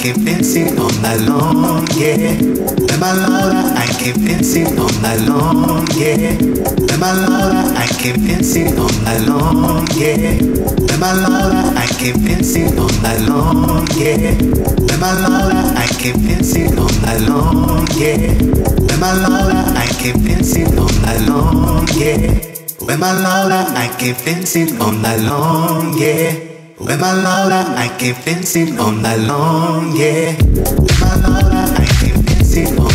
can fix it all long, yeah. When I louder? I can fix it all night long, yeah. When my louder? I can dancing it all night long, yeah. When my louder? I can dancing it all night long, yeah. When my louder? I can dancing it all night long, yeah. When my louder? I can dancing it all night long, yeah. When my louder? I keep dancing all night long, yeah. With my Laura, I keep dancing all night long, yeah. With my Laura, I keep dancing all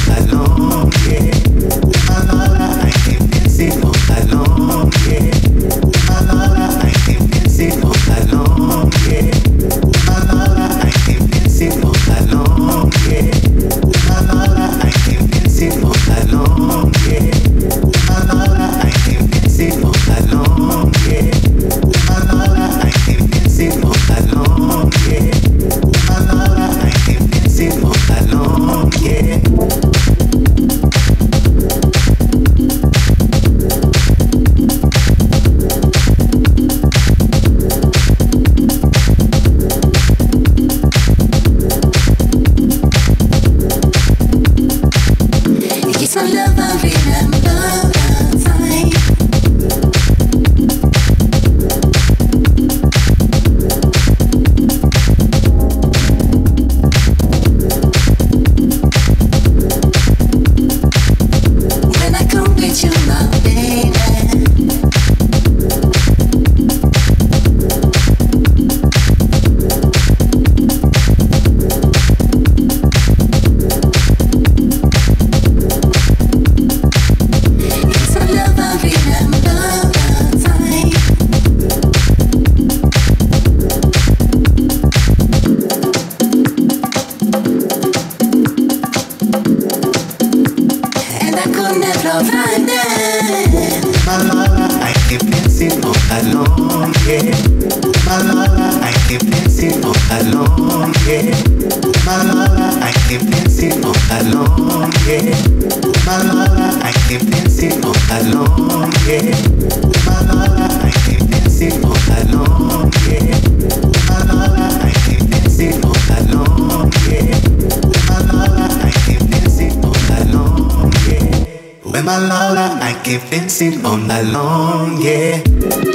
my loud, I keep dancing all night long, yeah.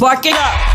Spark it up.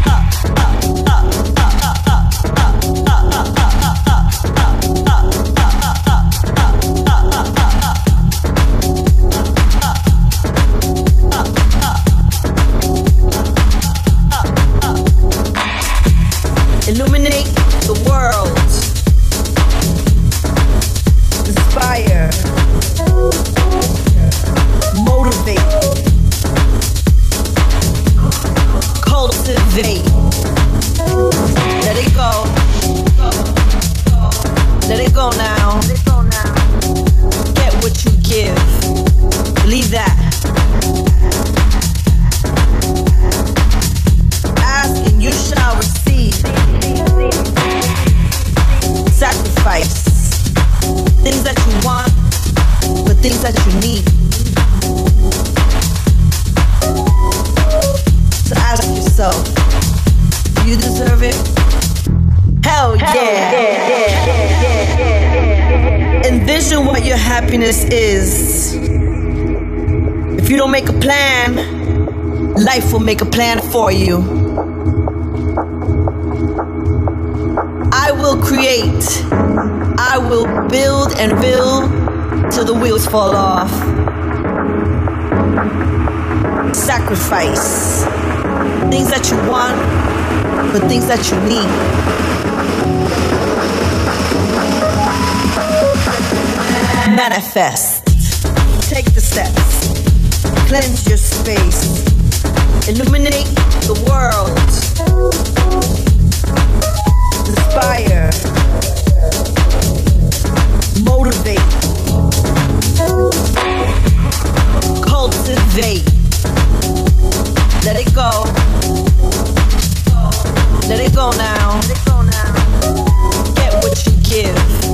For you. I will create. I will build and build till the wheels fall off. Sacrifice things that you want, but things that you need. Manifest. Take the steps. Cleanse your space. Illuminate the world. Inspire. Motivate. Cultivate. Let it go. Let it go now. Get what you give.